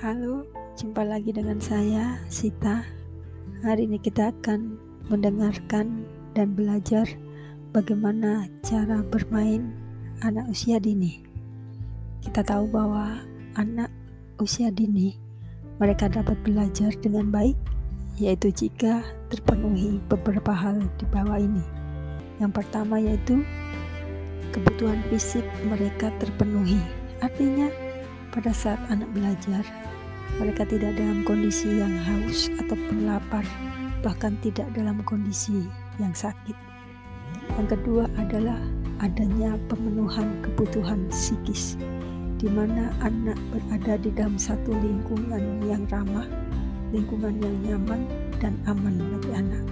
Halo, jumpa lagi dengan saya, Sita. Hari ini kita akan mendengarkan dan belajar bagaimana cara bermain anak usia dini. Kita tahu bahwa anak usia dini mereka dapat belajar dengan baik, yaitu jika terpenuhi beberapa hal di bawah ini. Yang pertama yaitu kebutuhan fisik mereka terpenuhi. Artinya, pada saat anak belajar, mereka tidak dalam kondisi yang haus ataupun lapar, bahkan tidak dalam kondisi yang sakit. Yang kedua adalah adanya pemenuhan kebutuhan psikis, di mana anak berada di dalam satu lingkungan yang ramah, lingkungan yang nyaman dan aman bagi anak.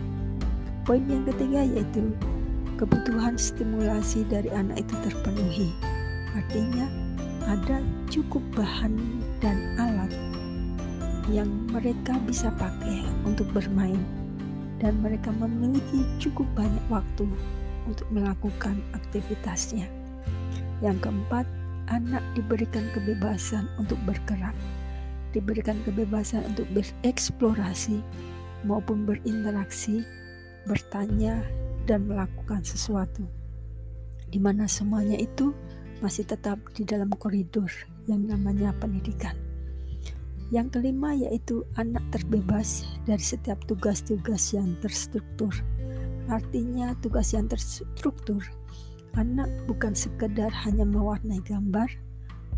Poin yang ketiga yaitu kebutuhan stimulasi dari anak itu terpenuhi. Artinya, ada cukup bahan dan alat yang mereka bisa pakai untuk bermain dan mereka memiliki cukup banyak waktu untuk melakukan aktivitasnya. Yang keempat, anak diberikan kebebasan untuk bergerak, diberikan kebebasan untuk bereksplorasi maupun berinteraksi, bertanya, dan melakukan sesuatu, di mana semuanya itu masih tetap di dalam koridor yang namanya pendidikan. Yang kelima yaitu anak terbebas dari setiap tugas-tugas yang terstruktur. Artinya tugas yang terstruktur, anak bukan sekedar hanya mewarnai gambar,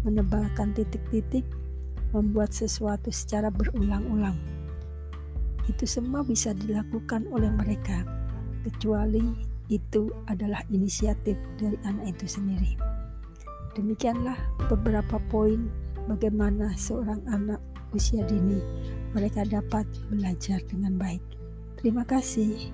menebalkan titik-titik, membuat sesuatu secara berulang-ulang. Itu semua bisa dilakukan oleh mereka, kecuali itu adalah inisiatif dari anak itu sendiri. Demikianlah beberapa poin bagaimana seorang anak usia dini mereka dapat belajar dengan baik. Terima kasih.